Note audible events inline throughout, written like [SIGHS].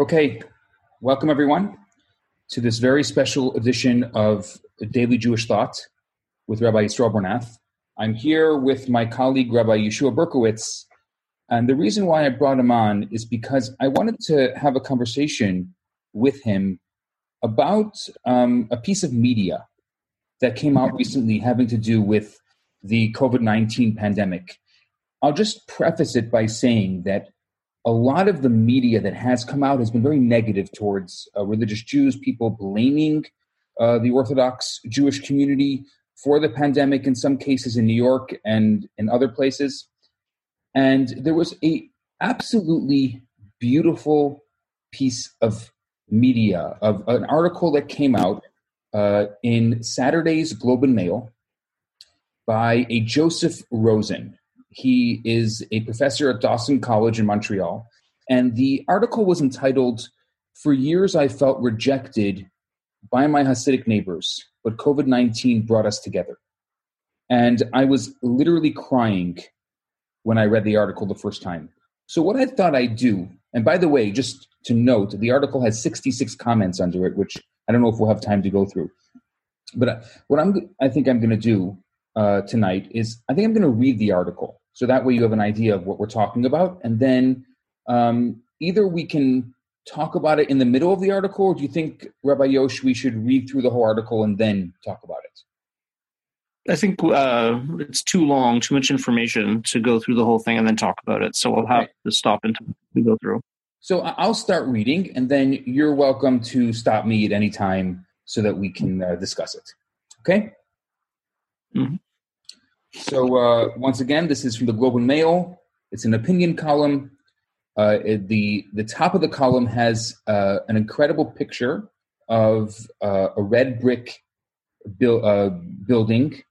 Okay, welcome everyone to this very special edition of Daily Jewish Thought with Rabbi Yisroel Bernath. I'm here with my colleague Rabbi Yeshua Berkowicz, and the reason why I brought him on is because I wanted to have a conversation with him about um, a piece of media that came out recently having to do with the COVID 19 pandemic. I'll just preface it by saying that a lot of the media that has come out has been very negative towards uh, religious Jews, people blaming uh, the Orthodox Jewish community for the pandemic in some cases in New York and in other places. And there was a absolutely beautiful piece of media of an article that came out uh, in Saturday's Globe and Mail by a Joseph Rosen. He is a professor at Dawson College in Montreal. And the article was entitled, For Years I Felt Rejected by My Hasidic Neighbors, but COVID 19 Brought Us Together. And I was literally crying when I read the article the first time. So, what I thought I'd do, and by the way, just to note, the article has 66 comments under it, which I don't know if we'll have time to go through. But uh, what I'm, I think I'm going to do uh, tonight is I think I'm going to read the article so that way you have an idea of what we're talking about. And then um, either we can talk about it in the middle of the article, or do you think, Rabbi Yosh, we should read through the whole article and then talk about it? I think uh, it's too long, too much information to go through the whole thing and then talk about it. So I'll have okay. to stop and go through. So I'll start reading, and then you're welcome to stop me at any time so that we can uh, discuss it. Okay? Mm-hmm. So uh, once again, this is from the Globe and Mail. It's an opinion column. Uh, it, the the top of the column has uh, an incredible picture of uh, a red brick uh, building,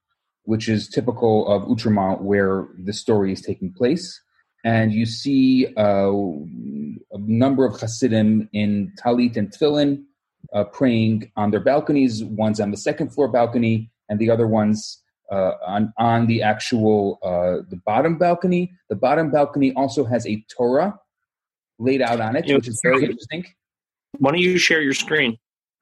which is typical of Outremont, where the story is taking place. And you see uh, a number of Hasidim in talit and tefillin praying on their balconies. One's on the second floor balcony, and the other one's uh, on on the actual uh, the bottom balcony. The bottom balcony also has a Torah laid out on it, you which is very interesting. Why don't you share your screen?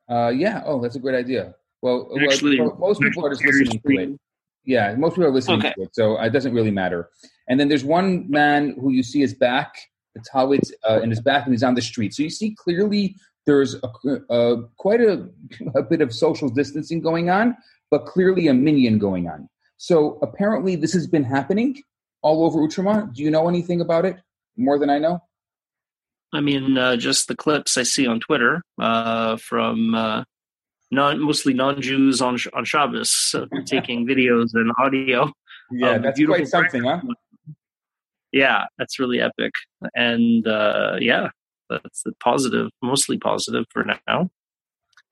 Uh, yeah. Oh, that's a great idea. Well, actually, well, most people are just listening to it. Yeah, most people are listening okay. to it, so it doesn't really matter. And then there's one man who you see his back, the Talit uh, in his back, and he's on the street. So you see clearly there's a, a quite a, [LAUGHS] a bit of social distancing going on, but clearly a minyan going on. So apparently this has been happening all over Outremont. Do you know anything about it more than I know? I mean, uh, just the clips I see on Twitter uh, from uh, non mostly non Jews on on Shabbos uh, [LAUGHS] taking videos and audio. Yeah, that's quite something, huh? Yeah, that's really epic, and uh, yeah, that's positive, mostly positive for now.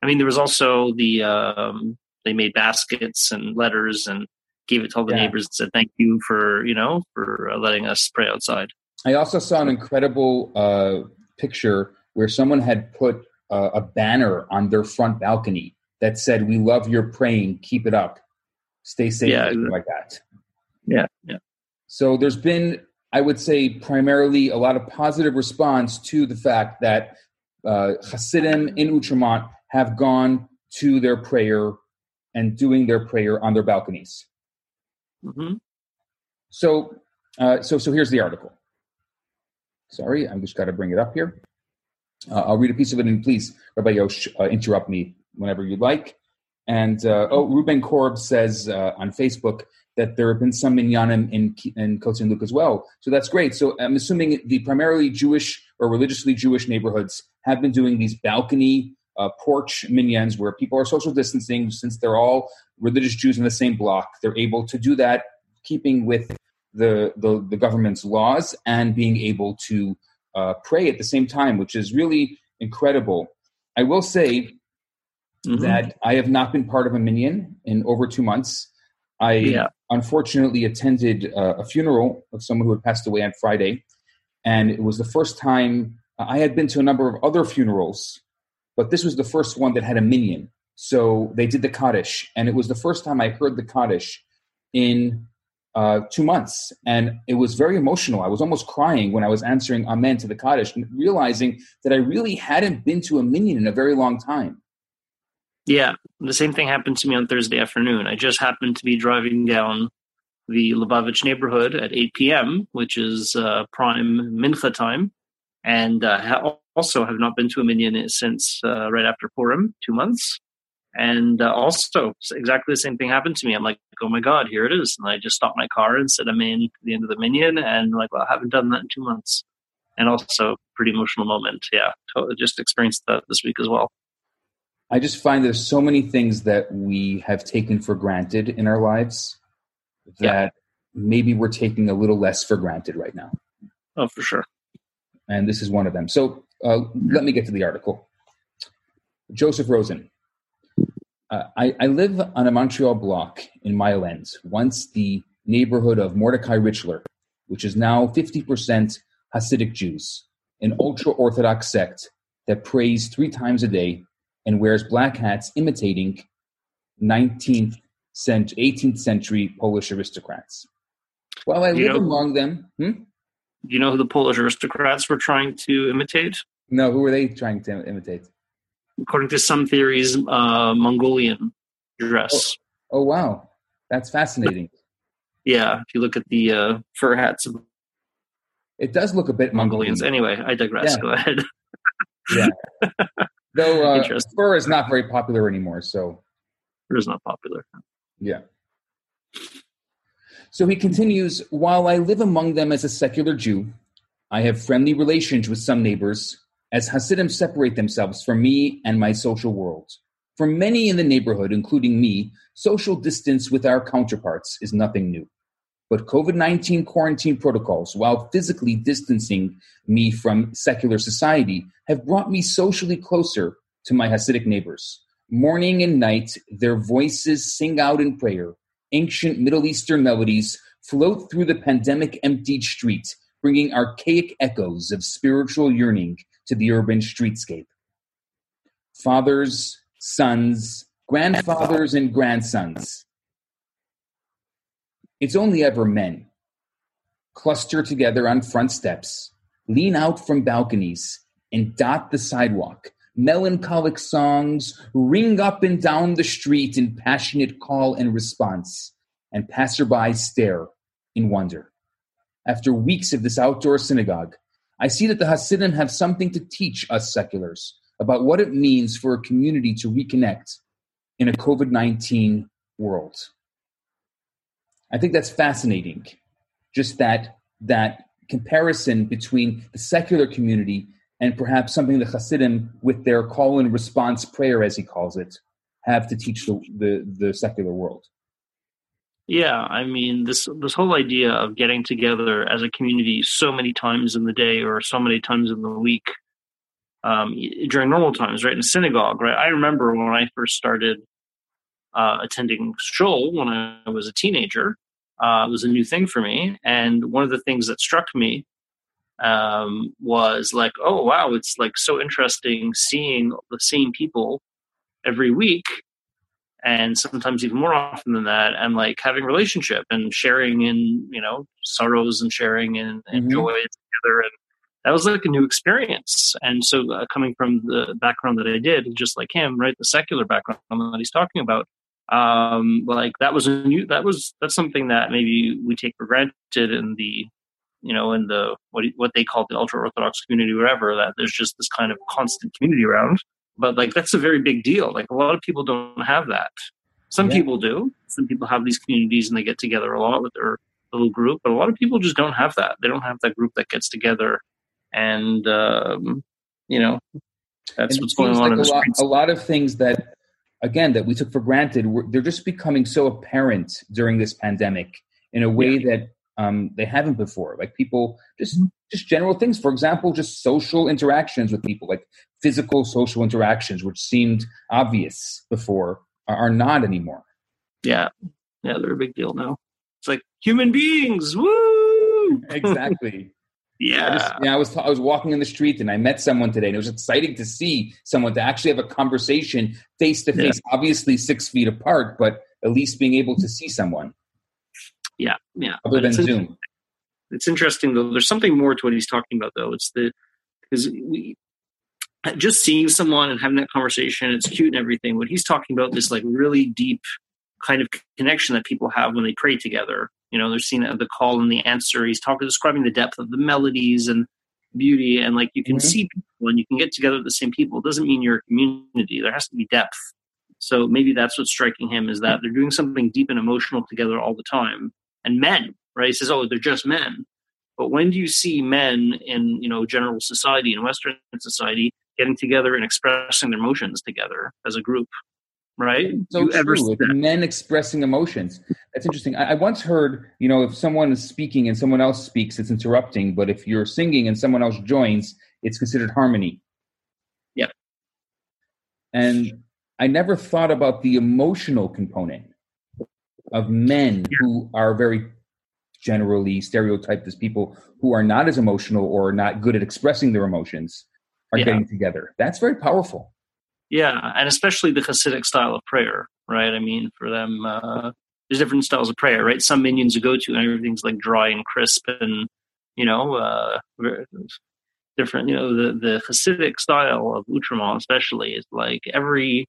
I mean, there was also the um, they made baskets and letters and gave it to all the yeah. neighbors and said thank you for you know for uh, letting us pray outside. I also saw an incredible uh, picture where someone had put uh, a banner on their front balcony that said, "We love your praying. Keep it up. Stay safe." Yeah, like that. Yeah, yeah. So there's been, I would say, primarily a lot of positive response to the fact that uh, Hasidim in Outremont have gone to their prayer and doing their prayer on their balconies. Mm-hmm. So, uh, so, so here's the article. Sorry, I'm just got to bring it up here. Uh, I'll read a piece of it, and please, Rabbi Yosh, uh, interrupt me whenever you'd like. And uh, oh, Ruben Korb says uh, on Facebook that there have been some minyanim in in Côte-Saint-Luc as well. So that's great. So I'm assuming the primarily Jewish or religiously Jewish neighborhoods have been doing these balcony uh, porch minyans where people are social distancing since they're all religious Jews in the same block. They're able to do that, keeping with the, the, the government's laws and being able to uh, pray at the same time, which is really incredible. I will say mm-hmm. that I have not been part of a minyan in over two months. I yeah. unfortunately attended uh, a funeral of someone who had passed away on Friday, and it was the first time I had been to a number of other funerals but this was the first one that had a minyan. So they did the Kaddish, and it was the first time I heard the Kaddish in uh, two months, and it was very emotional. I was almost crying when I was answering Amen to the Kaddish, realizing that I really hadn't been to a minyan in a very long time. Yeah, the same thing happened to me on Thursday afternoon. I just happened to be driving down the Lubavitch neighborhood at 8 p.m., which is uh, prime mincha time, and uh, also have not been to a minyan since uh, right after Purim, two months. And uh, also, exactly the same thing happened to me. I'm like, oh my God, here it is. And I just stopped my car and said, I'm in to the end of the minyan. And like, well, I haven't done that in two months. And also, pretty emotional moment. Yeah, totally just experienced that this week as well. I just find there's so many things that we have taken for granted in our lives that yeah. maybe we're taking a little less for granted right now. Oh, for sure. And this is one of them. So uh, let me get to the article. Joseph Rosen. Uh, I, I, live on a Montreal block in Mile End, once the neighborhood of Mordecai Richler, which is now 50% Hasidic Jews, an ultra Orthodox sect that prays three times a day and wears black hats imitating 19th century, 18th century Polish aristocrats. While I you live know, among them, hmm? Do you know who the Polish aristocrats were trying to imitate? No, who were they trying to imitate? According to some theories, uh, Mongolian dress. Oh, oh, wow, that's fascinating. yeah, if you look at the uh, fur hats it does look a bit Mongolians. Mongolian. Anyway, I digress. Yeah. Go ahead. yeah. [LAUGHS] Though uh, fur is not very popular anymore, so fur is not popular. Yeah. So he continues While I live among them as a secular Jew, I have friendly relations with some neighbors, as Hasidim separate themselves from me and my social world. For many in the neighborhood, including me, social distance with our counterparts is nothing new. But COVID 19 quarantine protocols, while physically distancing me from secular society, have brought me socially closer to my Hasidic neighbors. Morning and night, their voices sing out in prayer. Ancient Middle Eastern melodies float through the pandemic emptied street, bringing archaic echoes of spiritual yearning to the urban streetscape. Fathers, sons, grandfathers, and grandsons it's only ever men. Cluster together on front steps, lean out from balconies, and dot the sidewalk. Melancholic songs ring up and down the street in passionate call and response, and passerby stare in wonder. After weeks of this outdoor synagogue, I see that the Hasidim have something to teach us seculars about what it means for a community to reconnect in a COVID 19 world. I think that's fascinating. Just that that comparison between the secular community and perhaps something the Hasidim, with their call and response prayer, as he calls it, have to teach the, the, the secular world. Yeah, I mean this this whole idea of getting together as a community so many times in the day or so many times in the week um, during normal times, right in synagogue, right. I remember when I first started uh, attending shul when I was a teenager. Uh, it was a new thing for me, and one of the things that struck me um, was like, oh wow, it's like so interesting seeing the same people every week, and sometimes even more often than that, and like having relationship and sharing in you know sorrows and sharing and, and mm-hmm. joy together and that was like a new experience. And so, uh, coming from the background that I did, just like him, right, the secular background that he's talking about, um like that was a new that was that's something that maybe we take for granted in the you know in the what what they call the ultra orthodox community whatever that there's just this kind of constant community around. But like that's a very big deal. Like a lot of people don't have that. Some yeah. people do. Some people have these communities and they get together a lot with their little group but a lot of people just don't have that. They don't have that group that gets together and um you know that's and what's going on like a lot, a lot of things that again that we took for granted they're just becoming so apparent during this pandemic in a way yeah. that um, they haven't before like people just mm-hmm. just general things for example just social interactions with people like physical social interactions which seemed obvious before are, are not anymore yeah yeah they're a big deal now it's like human beings woo [LAUGHS] exactly yeah. I, just, yeah, I was I was walking in the street and I met someone today, and it was exciting to see someone to actually have a conversation face to face. Obviously, six feet apart, but at least being able to see someone. Yeah, yeah. Other than it's Zoom. It's interesting though. There's something more to what he's talking about though. It's the because we just seeing someone and having that conversation. It's cute and everything. What he's talking about this like really deep kind of connection that people have when they pray together. You know, they're seeing the call and the answer. He's talking, describing the depth of the melodies and beauty, and like you can mm-hmm. see people and you can get together with the same people. It doesn't mean you're a community. There has to be depth. So maybe that's what's striking him is that they're doing something deep and emotional together all the time. And men, right? He says, "Oh, they're just men." But when do you see men in you know general society in Western society getting together and expressing their emotions together as a group? right? So you true. men expressing emotions. That's interesting. I, I, once heard, you know, if someone is speaking and someone else speaks, it's interrupting. But if you're singing and someone else joins, it's considered harmony. Yeah. And I never thought about the emotional component of men yeah. who are very generally stereotyped as people who are not as emotional or not good at expressing their emotions are yeah. getting together. That's very powerful. Yeah, and especially the Hasidic style of prayer, right? I mean, for them, uh, there's different styles of prayer, right? Some minyans you go to, and everything's like dry and crisp, and you know, uh, different. You know, the the Hasidic style of Outremont, especially, is like every,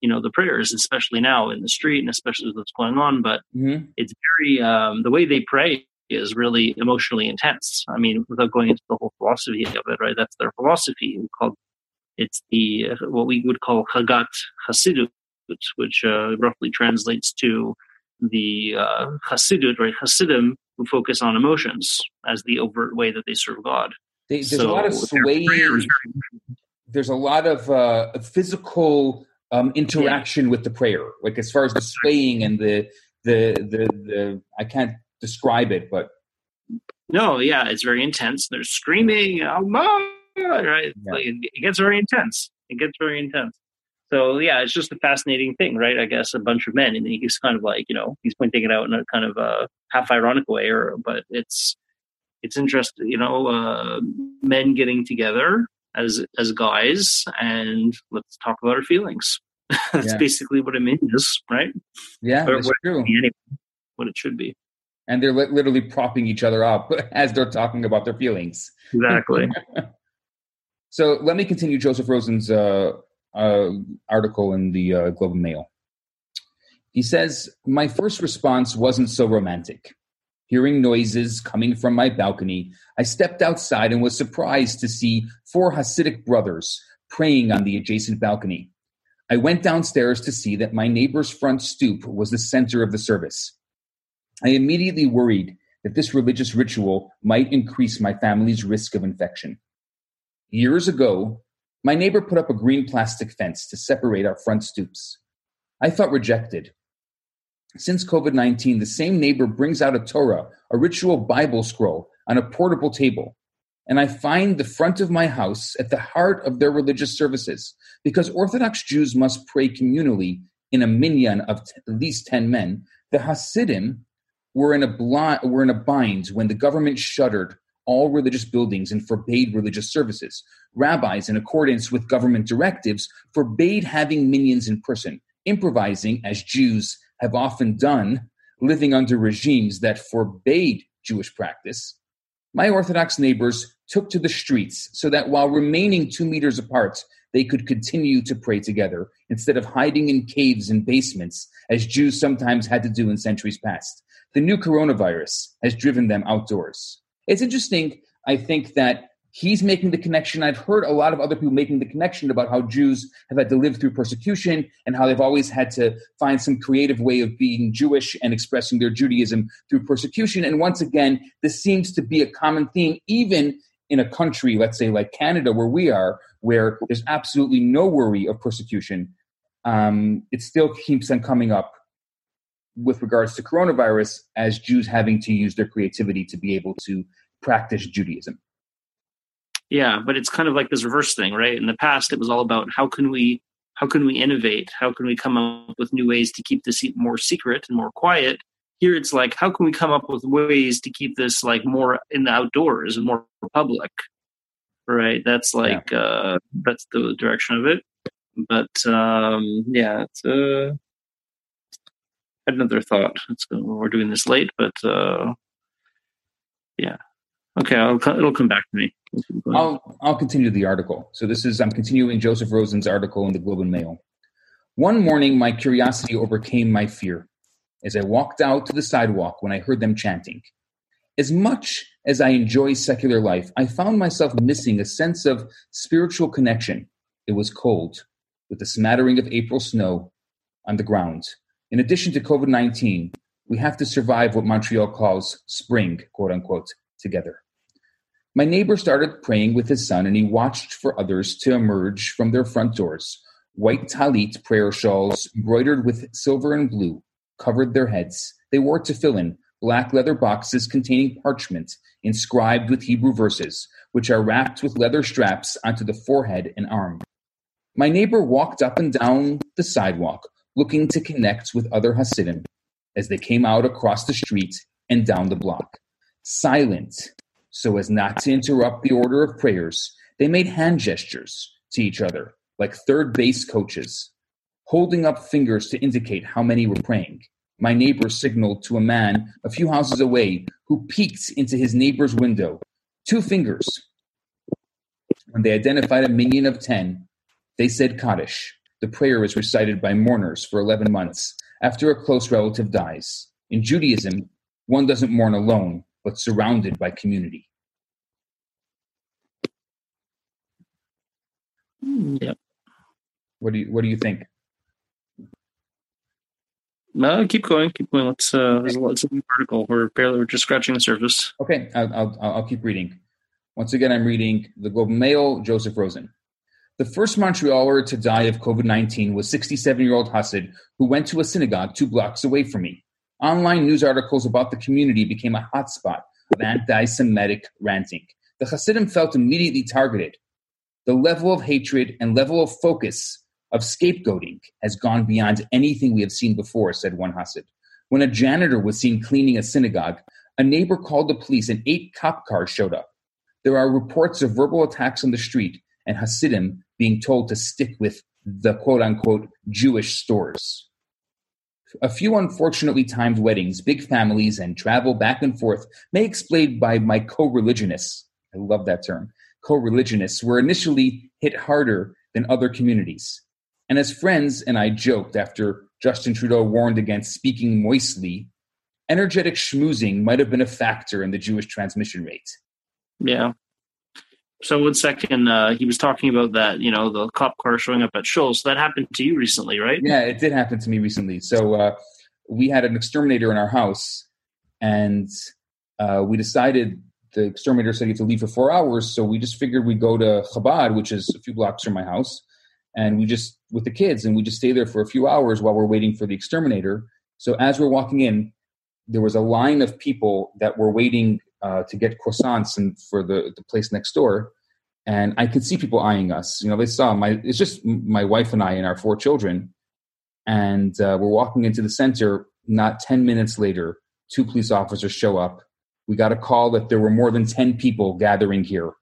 you know, the prayers, especially now in the street, and especially what's going on. But mm-hmm. it's very um, the way they pray is really emotionally intense. I mean, without going into the whole philosophy of it, right? That's their philosophy called it's the what we would call Hagat Hasidut, which uh, roughly translates to the uh, Hasidut or Hasidim who focus on emotions as the overt way that they serve God. They, there's so a lot of swaying. There's a lot of uh, physical um, interaction yeah. with the prayer, like as far as the swaying and the the the the. I can't describe it, but no, yeah, it's very intense. They're screaming, right? Yeah. Like, it gets very intense. It gets very intense. So yeah, it's just a fascinating thing, right? I guess a bunch of men, and he's kind of like, you know, he's pointing it out in a kind of a half ironic way, or but it's it's interesting, you know, uh, men getting together as as guys, and let's talk about our feelings. [LAUGHS] that's yeah. basically what it means, right? Yeah, or, that's true. Anyway, what it should be. And they're li- literally propping each other up [LAUGHS] as they're talking about their feelings. Exactly. [LAUGHS] So let me continue Joseph Rosen's uh, uh, article in the uh, Globe and Mail. He says, My first response wasn't so romantic. Hearing noises coming from my balcony, I stepped outside and was surprised to see four Hasidic brothers praying on the adjacent balcony. I went downstairs to see that my neighbor's front stoop was the center of the service. I immediately worried that this religious ritual might increase my family's risk of infection. Years ago, my neighbor put up a green plastic fence to separate our front stoops. I felt rejected. Since COVID 19, the same neighbor brings out a Torah, a ritual Bible scroll, on a portable table. And I find the front of my house at the heart of their religious services because Orthodox Jews must pray communally in a minyan of t- at least 10 men. The Hasidim were in, a blind, were in a bind when the government shuttered all religious buildings and forbade religious services. Rabbis, in accordance with government directives, forbade having minyans in person, improvising, as Jews have often done, living under regimes that forbade Jewish practice. My Orthodox neighbors took to the streets so that while remaining two meters apart, they could continue to pray together instead of hiding in caves and basements, as Jews sometimes had to do in centuries past. The new coronavirus has driven them outdoors. It's interesting, I think, that he's making the connection. I've heard a lot of other people making the connection about how Jews have had to live through persecution and how they've always had to find some creative way of being Jewish and expressing their Judaism through persecution. And once again, this seems to be a common theme, even in a country, let's say like Canada, where we are, where there's absolutely no worry of persecution. Um, it still keeps on coming up with regards to coronavirus as Jews having to use their creativity to be able to practice Judaism. Yeah, but it's kind of like this reverse thing, right? In the past, it was all about how can we how can we innovate? How can we come up with new ways to keep this more secret and more quiet? Here, it's like how can we come up with ways to keep this like more in the outdoors and more public? Right? That's like yeah. uh, that's the direction of it. But um, yeah, it's uh, had another thought. It's, we're doing this late, but uh, yeah. Okay, I'll, it'll come back to me. I'll I'll continue the article. So this is I'm continuing Joseph Rosen's article in the Globe and Mail. One morning, my curiosity overcame my fear as I walked out to the sidewalk when I heard them chanting. As much as I enjoy secular life, I found myself missing a sense of spiritual connection. It was cold, with a smattering of April snow on the ground. In addition to COVID 19, we have to survive what Montreal calls spring, quote unquote, together. My neighbor started praying with his son, and he watched for others to emerge from their front doors. White talit prayer shawls, embroidered with silver and blue, covered their heads. They wore tefillin, black leather boxes containing parchment inscribed with Hebrew verses, which are wrapped with leather straps onto the forehead and arm. My neighbor walked up and down the sidewalk, looking to connect with other Hasidim as they came out across the street and down the block. Silent, so as not to interrupt the order of prayers, they made hand gestures to each other, like third base coaches, holding up fingers to indicate how many were praying. My neighbor signaled to a man a few houses away who peeked into his neighbor's window. Two fingers. When they identified a minyan of ten, they said Kaddish. The prayer is recited by mourners for 11 months after a close relative dies. In Judaism, one doesn't mourn alone, but surrounded by community. Yep. What do you What do you think? No, keep going, keep going. Let's. Uh, there's a lot of article. We're barely we're just scratching the surface. Okay, I'll, I'll, I'll keep reading. Once again, I'm reading the Globe and Mail. Joseph Rosen. The first Montrealer to die of COVID 19 was 67 year old Hasid who went to a synagogue two blocks away from me. Online news articles about the community became a hotspot of anti Semitic ranting. The Hasidim felt immediately targeted. The level of hatred and level of focus of scapegoating has gone beyond anything we have seen before, said one Hasid. When a janitor was seen cleaning a synagogue, a neighbor called the police and eight cop cars showed up. There are reports of verbal attacks on the street and Hasidim being told to stick with the quote unquote Jewish stores. A few unfortunately timed weddings, big families, and travel back and forth may explain by my co religionists. I love that term. Co religionists were initially hit harder than other communities. And as friends and I joked after Justin Trudeau warned against speaking moistly, energetic schmoozing might have been a factor in the Jewish transmission rate. Yeah. So one second, uh, he was talking about that, you know, the cop car showing up at shuls. That happened to you recently, right? Yeah, it did happen to me recently. So uh, we had an exterminator in our house, and uh, we decided the exterminator said he had to leave for four hours. So we just figured we'd go to Chabad, which is a few blocks from my house, and we just with the kids, and we just stay there for a few hours while we're waiting for the exterminator. So as we're walking in, there was a line of people that were waiting uh, to get croissants and for the, the place next door. And I could see people eyeing us. You know, they saw my, it's just my wife and I and our four children. And uh, we're walking into the center. Not 10 minutes later, two police officers show up. We got a call that there were more than 10 people gathering here.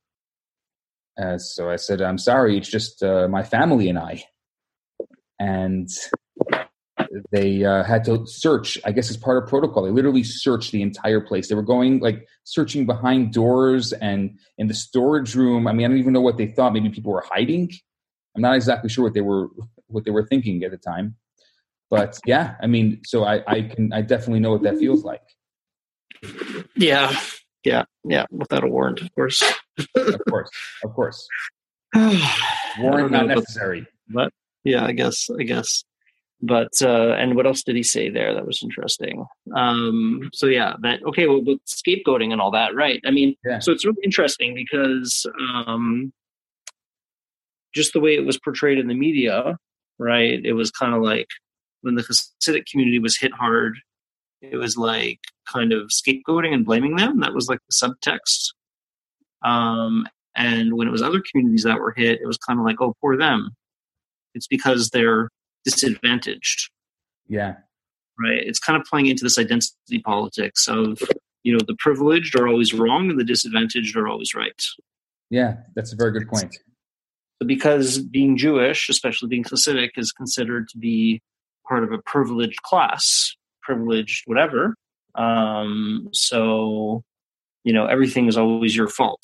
Uh, so I said, I'm sorry, it's just uh, my family and I. And they uh, had to search i guess as part of protocol. They literally searched the entire place. They were going like searching behind doors and in the storage room. I mean i don't even know what they thought. Maybe people were hiding? I'm not exactly sure what they were what they were thinking at the time. But yeah i mean so i i can i definitely know what that feels like yeah. Yeah yeah without a warrant of course. Of course of course. [SIGHS] Warrant not necessary. but yeah i guess i guess. But uh, and what else did he say there that was interesting? Um so yeah that okay well with scapegoating and all that right. I mean yeah. so it's really interesting because um just the way it was portrayed in the media right it was kind of like when the hasidic community was hit hard it was like kind of scapegoating and blaming them that was like the subtext um and when it was other communities that were hit it was kind of like oh poor them it's because they're disadvantaged. Yeah. Right. It's kind of playing into this identity politics of, you know, the privileged are always wrong and the disadvantaged are always right. Yeah, that's a very good point. So because being Jewish, especially being Hasidic, is considered to be part of a privileged class, privileged, whatever. Um, so, you know, everything is always your fault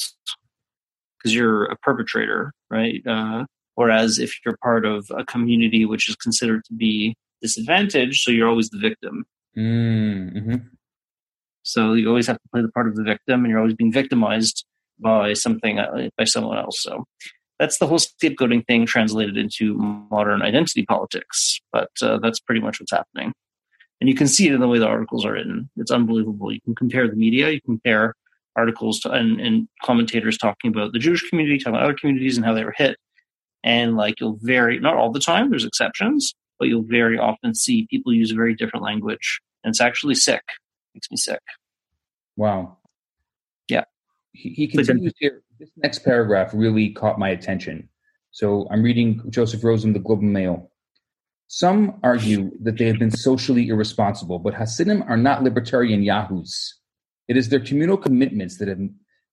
because you're a perpetrator, right? Uh, whereas if you're part of a community which is considered to be disadvantaged, so you're always the victim. Mm-hmm. So you always have to play the part of the victim, and you're always being victimized by something uh, by someone else. So that's the whole scapegoating thing translated into modern identity politics. But uh, that's pretty much what's happening, and you can see it in the way the articles are written. It's unbelievable. You can compare the media, you compare articles to, and, and commentators talking about the Jewish community, talking about other communities and how they were hit, and like you'll very not all the time. There's exceptions, but you'll very often see people use a very different language, and it's actually sick. It makes me sick. Wow. Yeah. He, he continues here. This next paragraph really caught my attention. So I'm reading Joseph Rosen, the Globe and Mail. Some argue that they have been socially irresponsible, but Hasidim are not libertarian yahoos. It is their communal commitments that have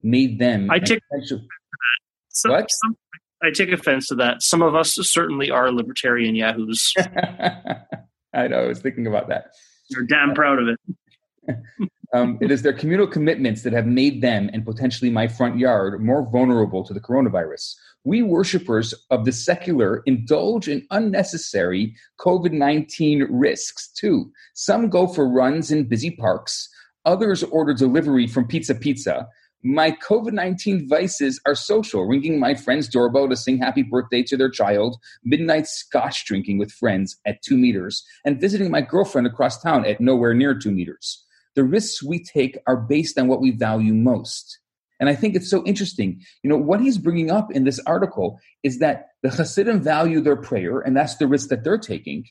made them. I take, some, what? Some, I take offense to that. Some of us certainly are libertarian yahoos. [LAUGHS] I know. I was thinking about that. You're damn proud of it. [LAUGHS] um, it is their communal commitments that have made them and potentially my front yard more vulnerable to the coronavirus. We worshippers of the secular indulge in unnecessary COVID 19 risks too. Some go for runs in busy parks, others order delivery from Pizza Pizza. My COVID 19 vices are social, ringing my friend's doorbell to sing happy birthday to their child, midnight scotch drinking with friends at two meters, and visiting my girlfriend across town at nowhere near two meters the risks we take are based on what we value most. And I think it's so interesting. You know, what he's bringing up in this article is that the Hasidim value their prayer, and that's the risk that they're taking.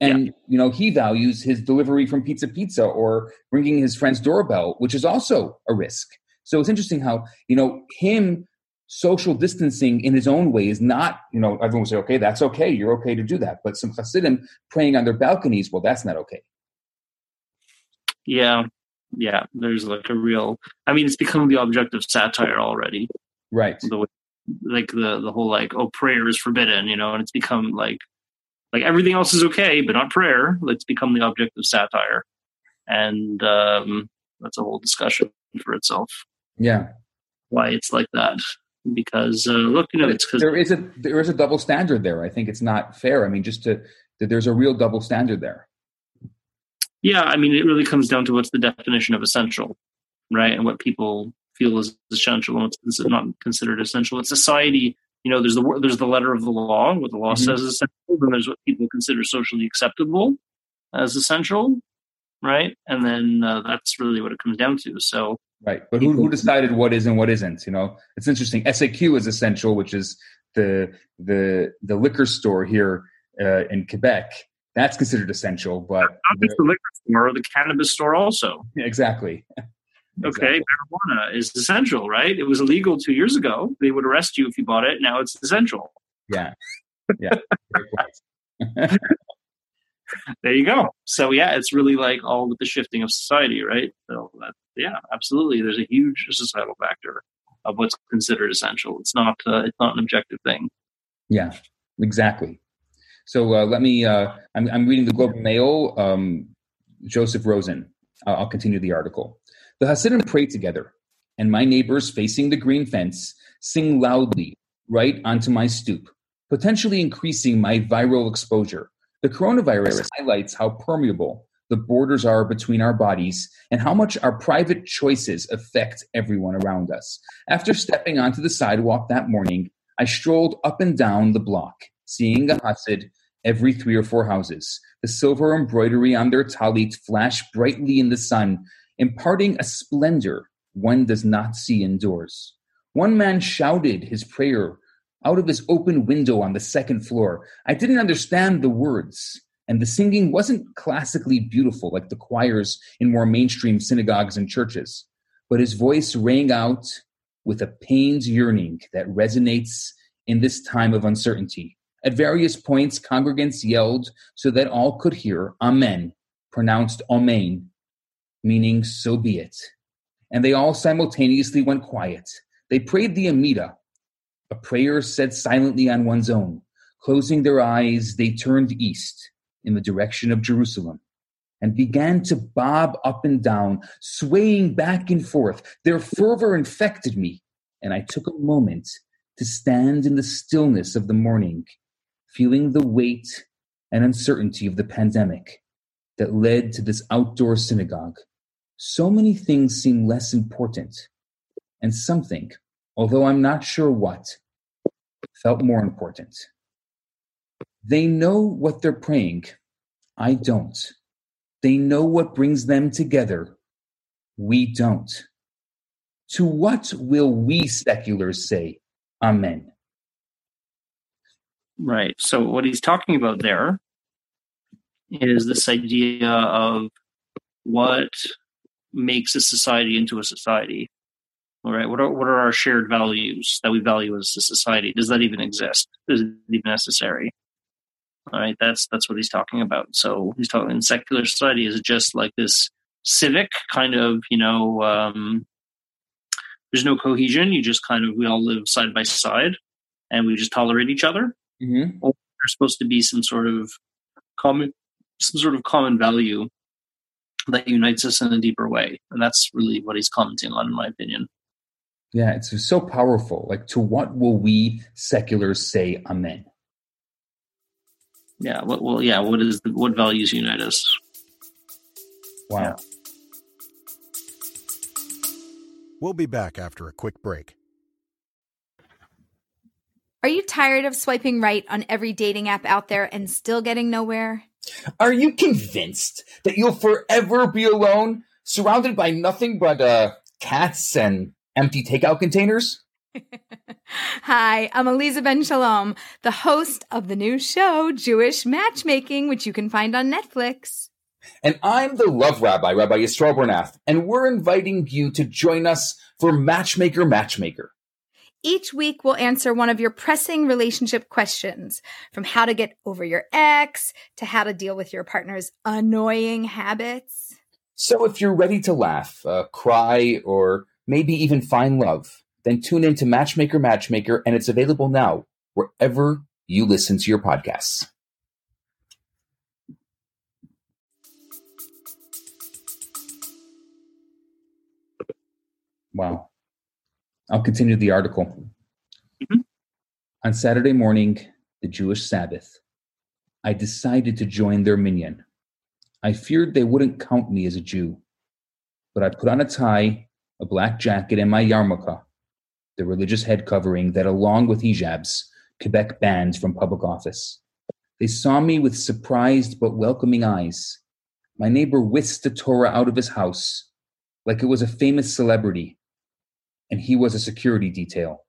And, yeah. you know, he values his delivery from Pizza Pizza or ringing his friend's doorbell, which is also a risk. So it's interesting how, you know, him social distancing in his own way is not, you know, everyone will say, okay, that's okay. You're okay to do that. But some Hasidim praying on their balconies, well, that's not okay. Yeah, yeah. There's like a real. I mean, it's become the object of satire already. Right. The like the the whole like oh prayer is forbidden, you know, and it's become like like everything else is okay, but not prayer. It's become the object of satire, and um, that's a whole discussion for itself. Yeah, why it's like that? Because uh, look, you know, it's because there is a there is a double standard there. I think it's not fair. I mean, just to that there's a real double standard there. Yeah, I mean, it really comes down to what's the definition of essential, right? And what people feel is essential and what's not considered essential. In society, you know, there's the there's the letter of the law, what the law mm-hmm. says is essential, then there's what people consider socially acceptable as essential, right? And then uh, that's really what it comes down to. So, right, but who, who decided what is and what isn't? You know, it's interesting. SAQ is essential, which is the the the liquor store here uh, in Quebec that's considered essential. But not just the liquor store, or the cannabis store also. Exactly. [LAUGHS] exactly. Okay, marijuana is essential, right? It was illegal two years ago. They would arrest you if you bought it. Now it's essential. Yeah. [LAUGHS] Yeah. [LAUGHS] there you go. So yeah, it's really like all with the shifting of society, right? So that, yeah, absolutely. There's a huge societal factor of what's considered essential. It's not uh, it's not an objective thing. Yeah, exactly. So uh, let me. Uh, I'm, I'm, reading the Globe and Mail. Um, Joseph Rosen. I'll, I'll continue the article. The Hasidim pray together, and my neighbors facing the green fence sing loudly right onto my stoop, potentially increasing my viral exposure. The coronavirus highlights how permeable the borders are between our bodies and how much our private choices affect everyone around us. After stepping onto the sidewalk that morning, I strolled up and down the block, seeing a Hasid every three or four houses. The silver embroidery on their talit flashed brightly in the sun, imparting a splendor one does not see indoors. One man shouted his prayer out of his open window on the second floor. I didn't understand the words, and the singing wasn't classically beautiful like the choirs in more mainstream synagogues and churches, but his voice rang out with a pained yearning that resonates in this time of uncertainty. At various points, congregants yelled so that all could hear Amen, pronounced Amen, meaning so be it. And they all simultaneously went quiet. They prayed the Amida, a prayer said silently on one's own. Closing their eyes, they turned east in the direction of Jerusalem. and began to bob up and down, swaying back and forth. Their fervor infected me, and I took a moment to stand in the stillness of the morning, feeling the weight and uncertainty of the pandemic that led to this outdoor synagogue. So many things seem less important, and something, although I'm not sure what, felt more important. They know what they're praying. I don't. They know what brings them together. We don't. To what will we seculars say, Amen? Right. So, what he's talking about there is this idea of what makes a society into a society. All right. What are what are our shared values that we value as a society? Does that even exist? Is it even necessary? All right. That's that's what he's talking about. So he's talking in secular society is just like this civic kind of you know um, there's no cohesion. You just kind of we all live side by side, and we just tolerate each other. Mm-hmm. Or there's supposed to be some sort of common some sort of common value that unites us in a deeper way, and that's really what he's commenting on, in my opinion. Yeah, it's so powerful. Like, to what will we seculars say amen? Yeah, what, well, yeah, what is the, what values unite us? Wow. Yeah. We'll be back after a quick break. Are you tired of swiping right on every dating app out there and still getting nowhere? Are you convinced that you'll forever be alone, surrounded by nothing but uh, cats and empty takeout containers? [LAUGHS] Hi, I'm Aleeza Ben Shalom, the host of the new show, Jewish Matchmaking, which you can find on Netflix. And I'm the love rabbi, Rabbi Yisroel Bernath, and we're inviting you to join us for Matchmaker Matchmaker. Each week, we'll answer one of your pressing relationship questions from how to get over your ex to how to deal with your partner's annoying habits. So, if you're ready to laugh, uh, cry, or maybe even find love, then tune in to Matchmaker Matchmaker, and it's available now wherever you listen to your podcasts. Wow. I'll continue the article. Mm-hmm. On Saturday morning, the Jewish Sabbath, I decided to join their minyan. I feared they wouldn't count me as a Jew, but I put on a tie, a black jacket, and my yarmulke, the religious head covering that, along with hijabs, Quebec bans from public office. They saw me with surprised but welcoming eyes. My neighbor whisked the Torah out of his house like it was a famous celebrity and he was a security detail.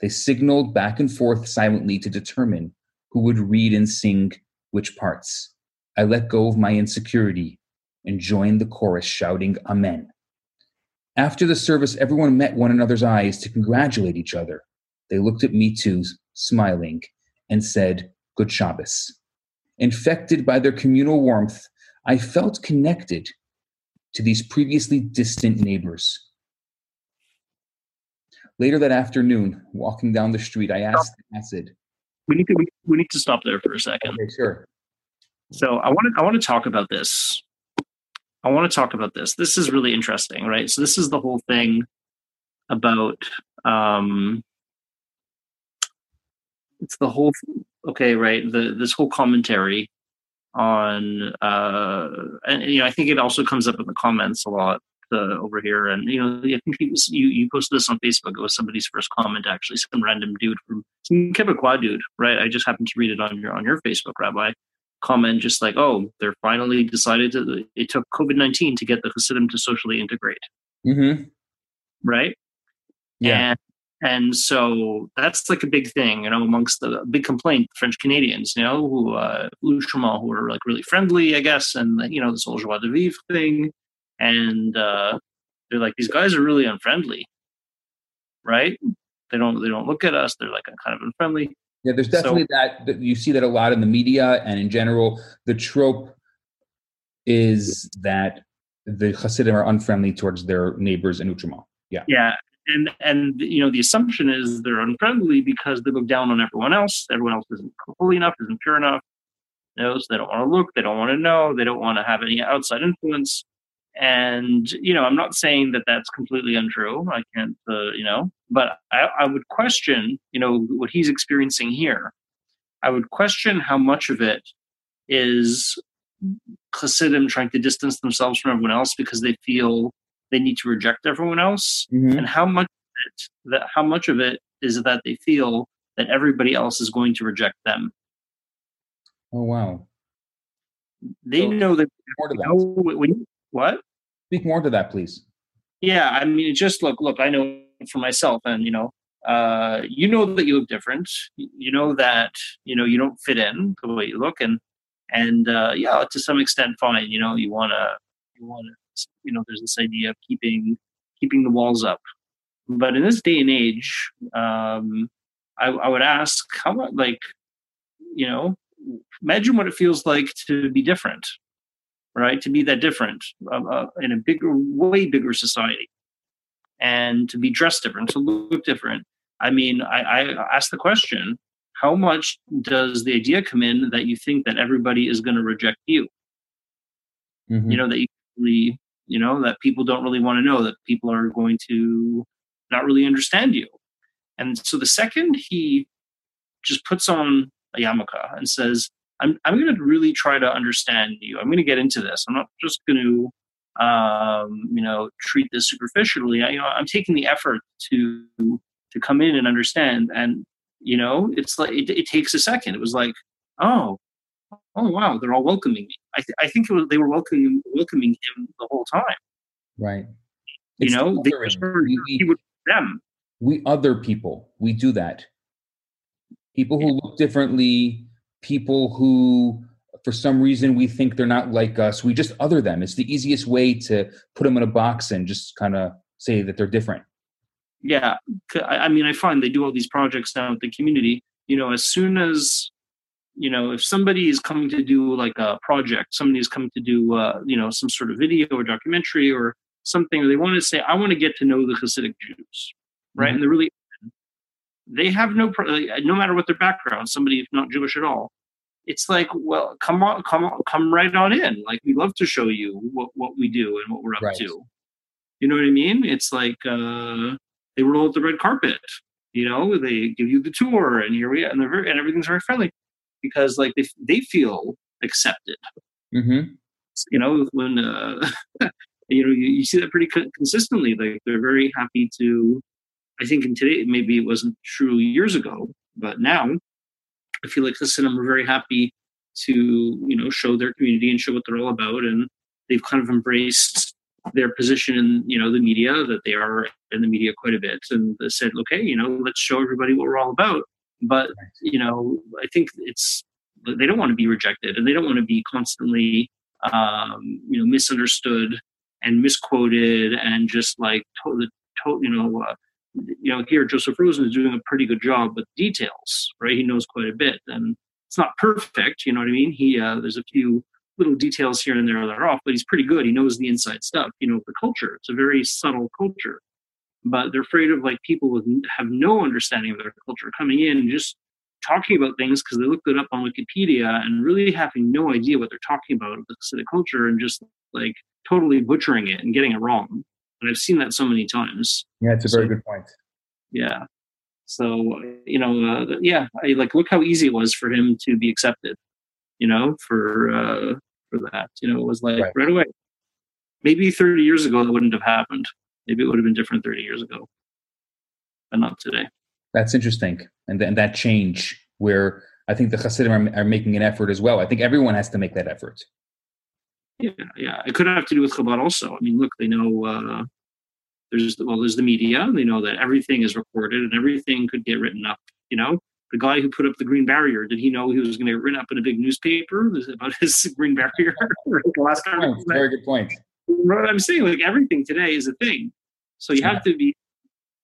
They signaled back and forth silently to determine who would read and sing which parts. I let go of my insecurity and joined the chorus shouting Amen. After the service, everyone met one another's eyes to congratulate each other. They looked at me too, smiling, and said, Good Shabbos. Infected by their communal warmth, I felt connected to these previously distant neighbors. Later that afternoon, walking down the street, I asked a Hasid. We need to we, we need to stop there for a second. Okay, sure. So I want to I want to talk about this. I want to talk about this. This is really interesting, right? So this is the whole thing about um it's the whole okay, right? The this whole commentary on uh and you know I think it also comes up in the comments a lot uh, over here, and you know, I think was, you you posted this on Facebook. It was somebody's first comment, actually, some random dude from some Quebecois dude, right? I just happened to read it on your on your Facebook, Rabbi. Comment just like, oh, they're finally decided to. It took COVID nineteen to get the Hasidim to socially integrate, mm-hmm. right? Yeah. And, and so that's like a big thing, you know, amongst the big complaint French Canadians, you know, who uh, who are like really friendly, I guess, and you know this whole joie de vivre thing, and uh, they're like these guys are really unfriendly right they don't they don't look at us they're like kind of unfriendly yeah there's definitely so, that, that you see that a lot in the media and in general the trope is that the Hasidim are unfriendly towards their neighbors in Outremont. Yeah. Yeah. And and you know the assumption is they're unfriendly because they look down on everyone else. Everyone else isn't holy enough, isn't pure enough, You know, so they don't want to look, they don't want to know, they don't want to have any outside influence. And you know, I'm not saying that that's completely untrue. I can't, uh, you know, but I, I would question, you know, what he's experiencing here. I would question how much of it is Hasidim trying to distance themselves from everyone else because they feel they need to reject everyone else, Mhm. and how much of it, that how much of it is that they feel that everybody else is going to reject them. Oh wow. They So- know that. More to You that. know, when what? Speak more to that, please. Yeah, I mean, just look, look. I know for myself, and you know, uh, you know that you look different. You know that you know you don't fit in the way you look, and and uh, yeah, to some extent, fine. You know, you want to, you want to, you know, there's this idea of keeping keeping the walls up. But in this day and age, um, I, I would ask, how about like, you know, imagine what it feels like to be different, right? To be that different uh, uh, in a bigger, way bigger society, and to be dressed different, to look different. I mean, I, I ask the question: How much does the idea come in that you think that everybody is going to reject you? Mhm. You know that you really, you know, that people don't really want to know that people are going to not really understand you. And so the second he just puts on a yarmulke and says, I'm, I'm going to really try to understand you. I'm going to get into this. I'm not just going to, um, you know, treat this superficially. I, you know, I'm taking the effort to to come in and understand. And you know, it's like it, it takes a second. It was like, oh, oh wow, they're all welcoming me. I, th- I think it was they were welcoming welcoming him the whole time. Right. You It's know, they were we, he would them. we other people. We do that. People who look differently, people who, for some reason, we think they're not like us. We just other them. It's the easiest way to put them in a box and just kind of say that they're different. yeah i mean i find they do all these projects now with the community you know as soon as you know if somebody is coming to do like a project somebody is coming to do uh, you know some sort of video or documentary or something or they want to say i want to get to know the hasidic jews right Mhm. and they're really they have no no matter what their background somebody if not jewish at all it's like well come on come on come right on in like we love to show you what, what we do and what we're up Right. to you know what i mean it's like uh they roll out the red carpet. You know, they give you the tour, and here we are, and they're very, and everything's very friendly because like they they feel accepted. Mm-hmm. You know, when uh, [LAUGHS] you know you, you see that pretty co- consistently. Like they're very happy to. I think in today maybe it wasn't true years ago, but now I feel like the Hasidim are very happy to you know show their community and show what they're all about, and they've kind of embraced their position in you know the media that they are in the media quite a bit and they said okay you know let's show everybody what we're all about. But you know i think it's they don't want to be rejected and they don't want to be constantly um you know misunderstood and misquoted and just like totally to, you know uh, you know here joseph rosen is doing a pretty good job with details right he knows quite a bit and it's not perfect you know what i mean he uh, there's a few little details here and there that are off, but he's pretty good. He knows the inside stuff, you know, the culture. It's a very subtle culture. But they're afraid of like people with have no understanding of their culture coming in and just talking about things because they looked it up on Wikipedia and really having no idea what they're talking about the Hasidic culture and just like totally butchering it and getting it wrong. And I've seen that so many times. Yeah, it's a very So- good point. Yeah. So you know, uh, yeah, I like look how easy it was for him to be accepted. You know, for uh, for that, you know, it was like Right. right. away. Maybe thirty years ago that wouldn't have happened. Maybe it would have been different thirty years ago, but not today. That's interesting, and, and that change where I think the Hasidim are, are making an effort as well. I think everyone has to make that effort. Yeah, yeah. It could have to do with Chabad also. I mean, look, they know uh, there's well, there's the media. They know that everything is recorded and everything could get written up. You know, the guy who put up the green barrier, did he know he was going to get written up in a big newspaper about his [LAUGHS] green barrier? [LAUGHS] last Point. article? Very good point. what I'm saying, like everything today is a thing. So you have to be.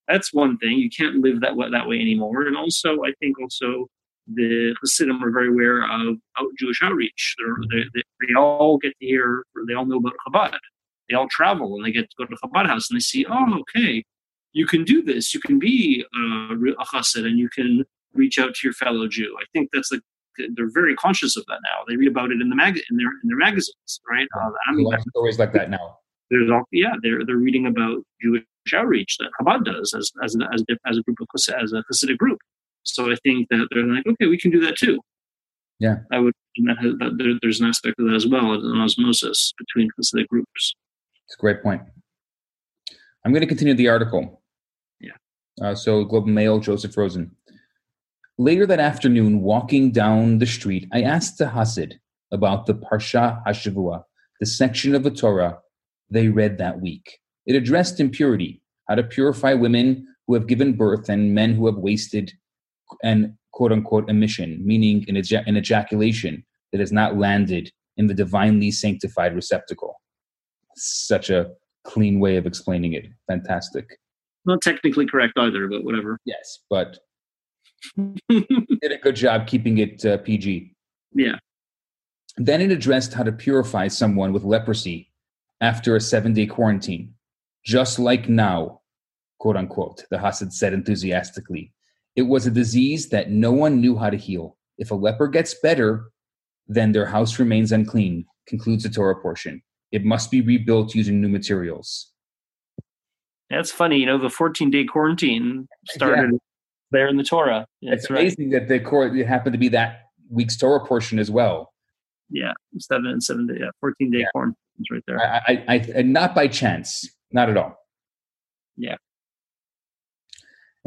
That's one thing. You can't live that way, that way anymore. And also, I think also the Hasidim are very aware of Jewish outreach. They're, they, they, they all get to hear. They all know about Chabad. They all travel and they get to go to the Chabad house and they see, oh, okay, you can do this. You can be uh, a Chassid and you can reach out to your fellow Jew. I think that's like they're very conscious of that now. They read about it in the mag in their in their magazines, right? Uh, I mean, stories like that now. there's all yeah they're they're reading about Jewish outreach that Chabad does as as as, a- as a group of as a Hasidic group. So I think that they're like, okay, we can do that too. Yeah. I would. That, has- that there, there's an aspect of that as well, an osmosis between Hasidic groups. It's a great point. I'm going to continue the article. Yeah. Uh, so, Globe and Mail, Joseph Rosen. Later that afternoon, walking down the street, I asked the Hasid about the Parsha Hashavua, the section of the Torah they read that week. It addressed impurity, how to purify women who have given birth and men who have wasted and quote unquote emission, meaning an, eja- an ejaculation that has not landed in the divinely sanctified receptacle. Such a clean way of explaining it. Fantastic. Not technically correct either, but whatever. Yes, but [LAUGHS] did a good job keeping it uh, PG. yeah. Then it addressed how to purify someone with leprosy after a seven day quarantine, just like now, quote unquote, the Hasid said enthusiastically. It was a disease that no one knew how to heal. If a leper gets better, then their house remains unclean, concludes the Torah portion. It must be rebuilt using new materials. That's funny. You know, the 14 day quarantine [LAUGHS] started there in the Torah. It's That's right. amazing that the Cor- it happened to be that week's Torah portion as well. Yeah. Seven and seven day, yeah, 14 day Yeah. quarantine is right there. I, I, I, and not by chance, not at all. Yeah.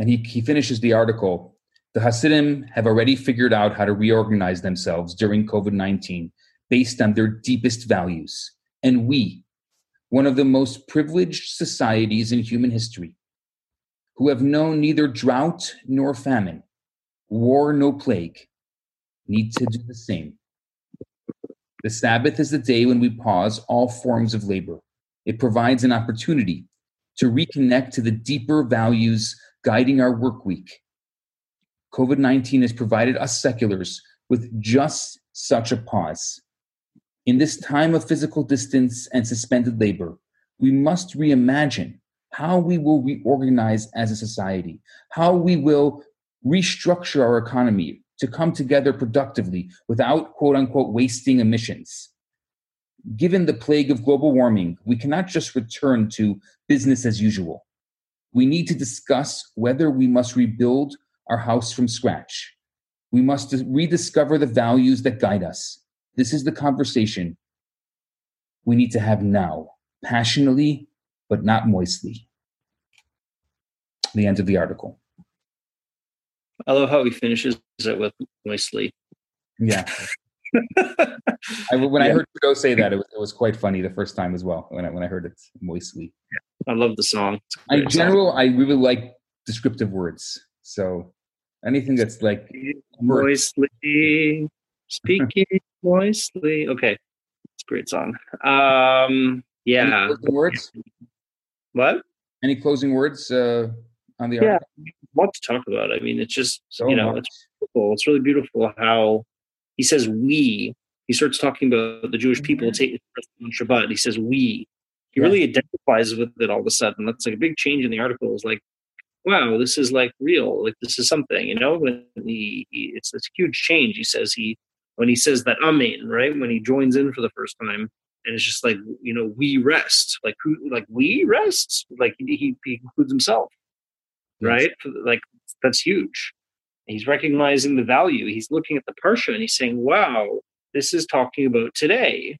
And he, he finishes the article. The Hasidim have already figured out how to reorganize themselves during COVID 19 based on their deepest values. And we, one of the most privileged societies in human history, who have known neither drought nor famine, war nor plague, need to do the same. The Sabbath is the day when we pause all forms of labor. It provides an opportunity to reconnect to the deeper values guiding our work week. COVID 19 has provided us seculars with just such a pause. In this time of physical distance and suspended labor, we must reimagine how we will reorganize as a society, how we will restructure our economy to come together productively without quote unquote wasting emissions. Given the plague of global warming, we cannot just return to business as usual. We need to discuss whether we must rebuild our house from scratch. We must rediscover the values that guide us. This is the conversation we need to have now, passionately, but not moistly. The end of the article. I love how he finishes it with moistly. Yeah. [LAUGHS] I, when I heard Trudeau say that, it was, it was quite funny the first time as well. When I when I heard it moistly. I love the song. In great song. general, I really like descriptive words. So anything that's like moistly speaking moistly. Okay, it's a great song. Um, any yeah. closing words. What? Any closing words uh, on the Yeah. article? What to talk about? I mean, it's just So you know, much. it's beautiful. It's really beautiful how he says we. He starts talking about the Jewish people Mhm. on Shabbat. He says we. He Yeah. really identifies with it all of a sudden. That's like a big change in the article. Is like, wow, this is like real. Like this is something. You know, when he, he it's this huge change. He says he when he says that amen, right? When he joins in for the first time, and it's just like you know, we rest. Like who? Like we rest. Like he he, he includes himself, Yes. right? Like that's huge. He's recognizing the value. He's looking at the parsha and he's saying, "Wow, this is talking about today,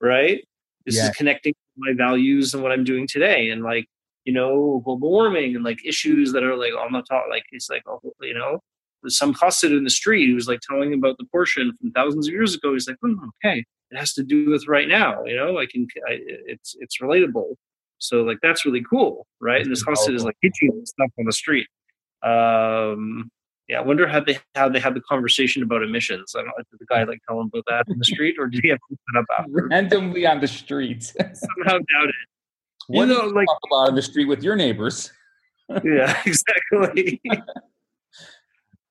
right? This Yeah. is connecting my values and what I'm doing today, and like you know, global warming and like issues that are like on the top. Like it's like oh, you know, there's some chassid in the street who's like telling about the portion from thousands of years ago. He's like, oh, okay, it has to do with right now. You know, I can, I, it's it's relatable. So like that's really cool, right? And this chassid is like teaching stuff on the street. Um, yeah, I wonder how they how they had the conversation about emissions. I don't know, did the guy like tell him about that in the street, or did he have to look it up after? randomly on the street. [LAUGHS] Somehow doubt it. what You know, like- talk about on the street with your neighbors? [LAUGHS] Yeah, [LAUGHS] exactly.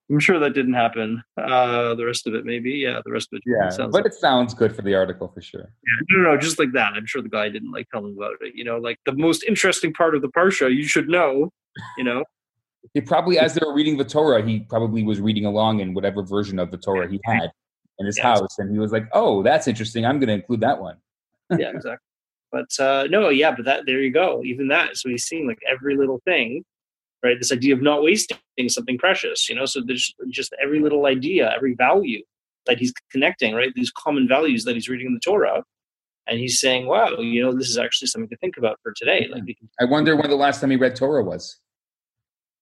I'm sure that didn't happen. Uh, the rest of it, maybe. Yeah, the rest of it. Yeah, sounds but like, it sounds good for the article for sure. no, no, no, just like that. I'm sure the guy didn't like tell him about it. You know, like the most interesting part of the parsha, you should know. You know, He probably, as they were reading the Torah, he probably was reading along in whatever version of the Torah he had in his Yes. house, and he was like, "Oh, that's interesting. I'm going to include that one." yeah, exactly. But uh, no, yeah, but that there you go. Even that. So he's seeing like every little thing, right? This idea of not wasting something precious, you know. So there's just every little idea, every value that he's connecting, right? These common values that he's reading in the Torah, and he's saying, "Wow, you know, this is actually something to think about for today." Like, I wonder when the last time he read Torah was.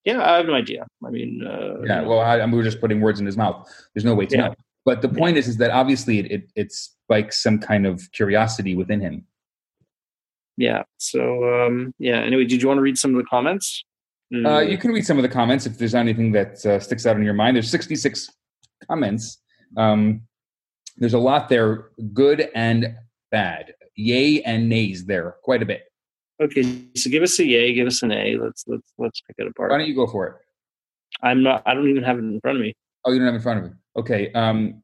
Yeah, I have no idea. I mean, uh, Yeah, well, I, I mean, we were just putting words in his mouth. There's no way to Yeah. know. But the point is, is that obviously it, it it spikes some kind of curiosity within him. yeah. So um, yeah. Anyway, did you want to read some of the comments? Uh, Mm, you can read some of the comments if there's anything that uh, sticks out in your mind. There's 66 comments. Um, there's a lot there, good and bad, yay and nays there, quite a bit. Okay, so give us a yay, give us an A. Let's let's let's pick it apart. Why don't you go for it? I'm not. I don't even have it in front of me. Oh, you don't have it in front of you. Okay. Um,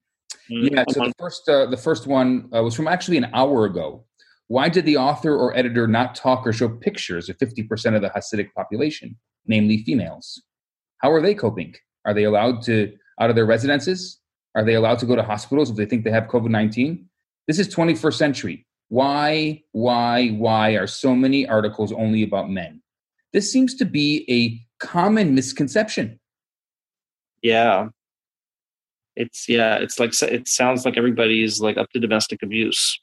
Mm, yeah. So the first, uh, the first one uh, was from actually an hour ago. Why did the author or editor not talk or show pictures of 50% of the Hasidic population, namely females? How are they coping? Are they allowed to out of their residences? Are they allowed to go to hospitals if they think they have COVID 19? This is 21st century. Why, why, why are so many articles only about men? This seems to be a common misconception. yeah, it's yeah. It's like it sounds like everybody's like up to domestic abuse.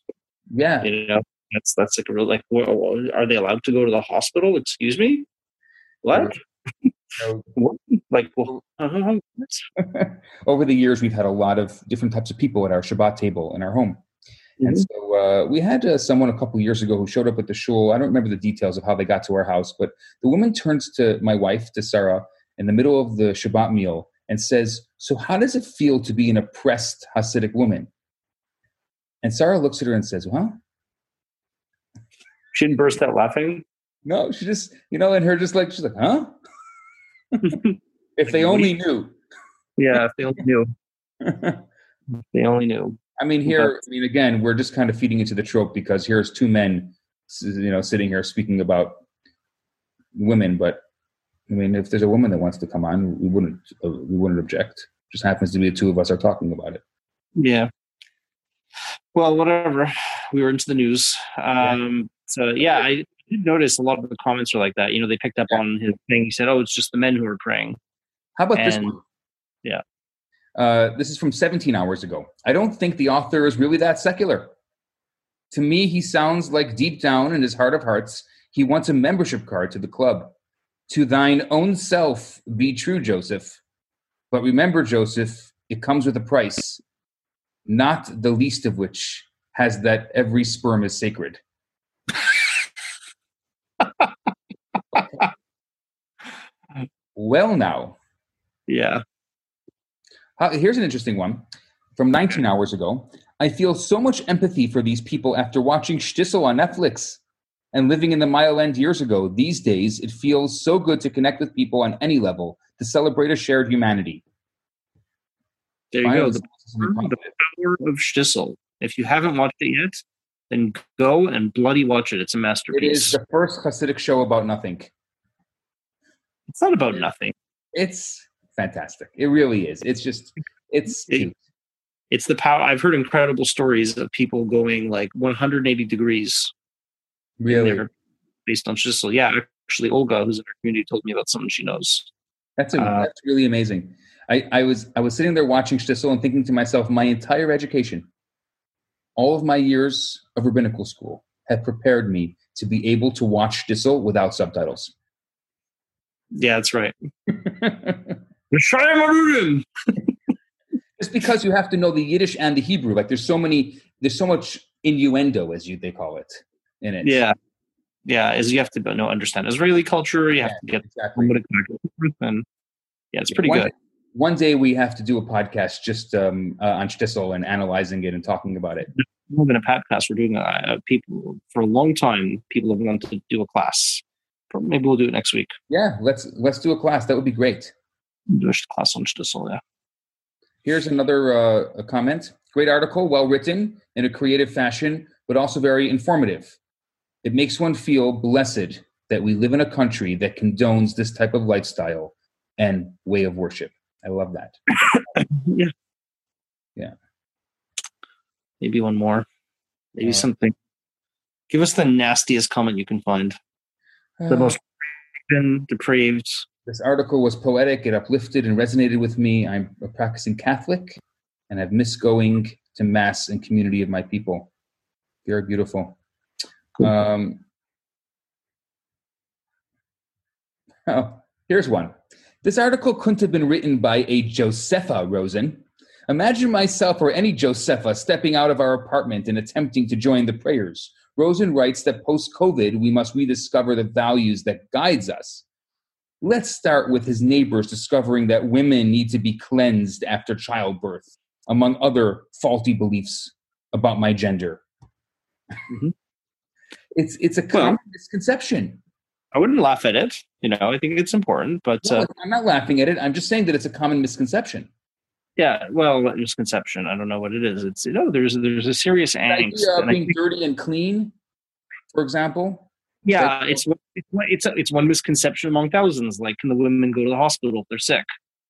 Yeah. You know, that's that's like a real like. Are they allowed to go to the hospital? Excuse me. What? [LAUGHS] Like, well, [LAUGHS] over the years, we've had a lot of different types of people at our Shabbat table in our home. And Mhm. so uh, we had uh, someone a couple years ago who showed up at the shul. I don't remember the details of how they got to our house, but the woman turns to my wife, to Sarah, in the middle of the Shabbat meal and says, So, how does it feel to be an oppressed Hasidic woman? And Sarah looks at her and says, Well, she didn't burst out laughing. no, she just, you know, and her just like, she's like, Huh? [LAUGHS] if they only knew. Yeah, if they only knew. If [LAUGHS] they only knew. I mean, here, I mean, again, we're just kind of feeding into the trope because here's two men, you know, sitting here speaking about women. But I mean, if there's a woman that wants to come on, we wouldn't, uh, we wouldn't object. Just happens to be the two of us are talking about it. Yeah. Well, whatever. We were into the news. Um, So yeah, I did notice a lot of the comments are like that. You know, they picked up on his thing. He said, "Oh, it's just the men who are praying." How about this one? yeah. Uh, this is from 17 hours ago. I don't think the author is really that secular. To me, he sounds like deep down in his heart of hearts, he wants a membership card to the club. To thine own self be true, Joseph. But remember, Joseph, it comes with a price, not the least of which has that every sperm is sacred. [LAUGHS] well, now, Yeah. Uh, here's an interesting one from 19 hours ago. I feel so much empathy for these people after watching Shtisel on Netflix and living in the Mile End years ago. These days, it feels so good to connect with people on any level to celebrate a shared humanity. There you go. The power, the power of Shtisel. If you haven't watched it yet, then go and bloody watch it. It's a masterpiece. It is the first Hasidic show about nothing. It's not about nothing. It's fantastic. It really is. It's just, it's It- It's the power. I've heard incredible stories of people going like 180 degrees Really. based on Shtisel. Yeah, actually, Olga, who's in our community, told me about something she knows. That's a, Uh, that's really amazing. I, I was I was sitting there watching Shtisel and thinking to myself, my entire education, all of my years of rabbinical school, have prepared me to be able to watch Shtisel without subtitles. Yeah, that's right. [LAUGHS] L'chaim [LAUGHS] Just because you have to know the Yiddish and the Hebrew, like there's so many, there's so much innuendo, as you they call it, in it. Yeah, yeah. Is you have to know understand Israeli culture. You have to get exactly. somebody back and yeah, it's pretty one, good. One day we have to do a podcast just um, uh, on Shtisel and analyzing it and talking about it. More than a podcast, we're doing a, a people for a long time. People have wanted to do a class. Maybe we'll do it next week. Yeah, let's let's do a class. That would be great. A class on Shtisel. Yeah. Here's another uh, comment. Great article, well written in a creative fashion, but also very informative. It makes one feel blessed that we live in a country that condones this type of lifestyle and way of worship. I love that. [LAUGHS] yeah. Yeah. Maybe one more. Maybe Uh, something. Give us the nastiest comment you can find. The Uh, most depraved. This article was poetic. It uplifted and resonated with me. I'm a practicing Catholic and I've missed going to Mass and community of my people. Very beautiful. Um, oh, here's one. This article couldn't have been written by a Josepha Rosen. Imagine myself or any Josepha stepping out of our apartment and attempting to join the prayers. Rosen writes that post COVID, we must rediscover the values that guides us. Let's start with his neighbors discovering that women need to be cleansed after childbirth, among other faulty beliefs about my gender. Mhm. It's it's a common misconception. I wouldn't laugh at it. You know, I think it's important, but No, uh, I'm not laughing at it. I'm just saying that it's a common misconception. yeah, well, misconception. I don't know what it is. It's you know, there's there's a serious The angst. idea of and being think- dirty and clean, for example. Yeah, it's one- it's it's it's one misconception among thousands. Like, can the women go to the hospital if they're sick?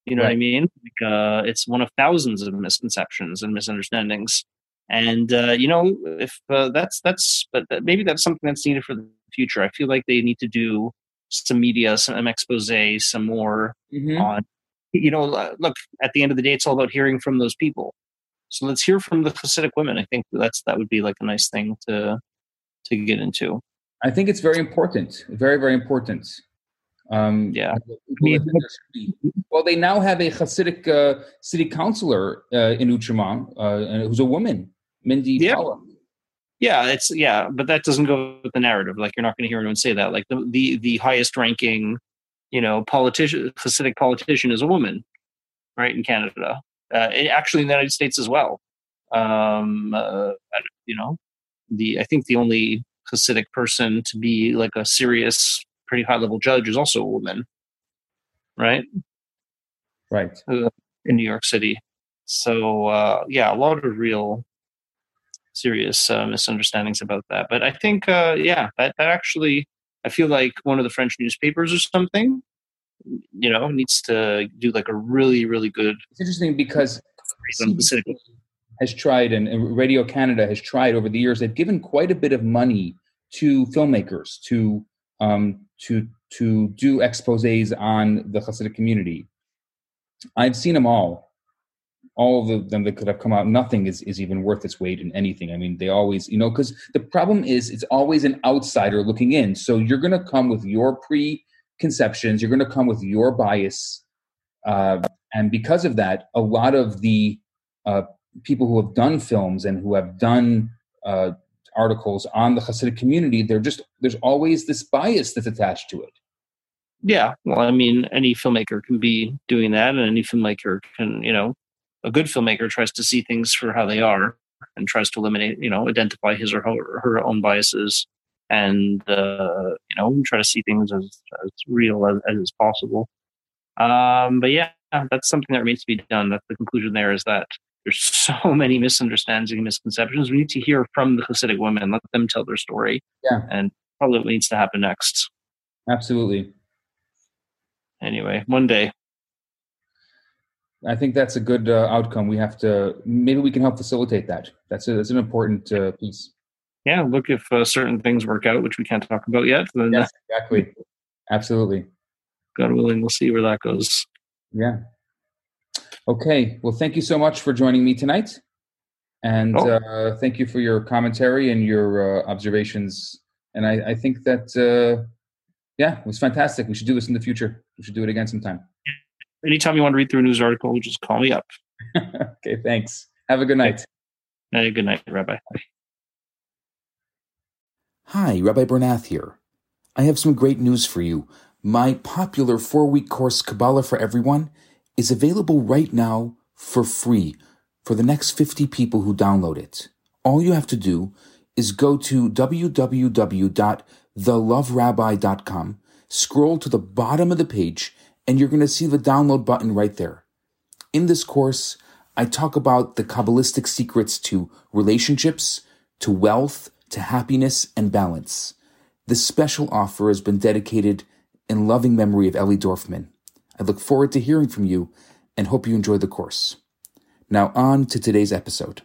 You know what I mean? Like, uh, it's one of thousands of misconceptions and misunderstandings. And uh, you know, if uh, that's that's but that- maybe that's something that's needed for the future. I feel like they need to do some media, some expose, some more Mhm. on you know uh, look at the end of the day it's all about hearing from those people so let's hear from the hasidic women i think that's that would be like a nice thing to to get into I think it's very important. Very, very important. Um, Yeah. people mean, that there well, they now have a Hasidic uh, city councilor uh, in Outremont, uh, who's a woman, Mindy Yeah. Pollak. yeah it's yeah but that doesn't go with the narrative like you're not going to hear anyone say that like the the, the highest ranking you know politician hasidic politician is a woman right in canada uh, actually in the united states as well um uh, you know the i think the only hasidic person to be like a serious pretty high level judge is also a woman right Right. in New York City. So uh, yeah, a lot of real serious uh, misunderstandings about that. But I think uh, yeah, that, that actually I feel like one of the French newspapers or something, you know, needs to do like a really really good It's interesting because on. Has tried, and and Radio Canada has tried over the years. They've given quite a bit of money to filmmakers to um, to to do exposés on the Hasidic community. I've seen them all. All of them that could have come out, nothing is, is even worth its weight in anything. I mean, they always, you know, because the problem is it's always an outsider looking in. So you're going to come with your preconceptions, you're going to come with your bias. Uh, and because of that, a lot of the uh, people who have done films and who have done uh, articles on the Hasidic community, they're just there's always this bias that's attached to it. Yeah, well, I mean, any filmmaker can be doing that, and any filmmaker can, you know, a good filmmaker tries to see things for how they are and tries to eliminate, you know, identify his or her, her own biases, and uh, you know, try to see things as, as real as, as is possible. Um, but yeah, that's something that remains to be done. That's the conclusion. There is that there's [LAUGHS] so many misunderstandings and misconceptions. We need to hear from the Hasidic women, let them tell their story. Yeah. and probably what needs to happen next. Absolutely. Anyway, one day. I think that's a good uh, outcome. We have to maybe we can help facilitate that. That's a, that's an important uh, piece. yeah, look if uh, certain things work out, which we can't talk about yet. Then uh, Yes, exactly. Absolutely. God willing, we'll see where that goes. Yeah. Okay. Well, thank you so much for joining me tonight, and Oh. uh, thank you for your commentary and your uh, observations. And I, I think that uh, yeah, it was fantastic. We should do this in the future. We should do it again sometime. Anytime you want to read through a news article, just call me up. [LAUGHS] okay. Thanks. Have a good night. Uh, good night, Rabbi. Hi, Rabbi Bernath here. I have some great news for you. My popular four week course, Kabbalah for Everyone, is available right now for free for the next 50 people who download it. All you have to do is go to www.theloverabbi.com, scroll to the bottom of the page, and you're going to see the download button right there. In this course, I talk about the Kabbalistic secrets to relationships, to wealth, to happiness, and balance. This special offer has been dedicated in loving memory of Ellie Dorfman. I look forward to hearing from you and hope you enjoy the course. Now, on to today's episode.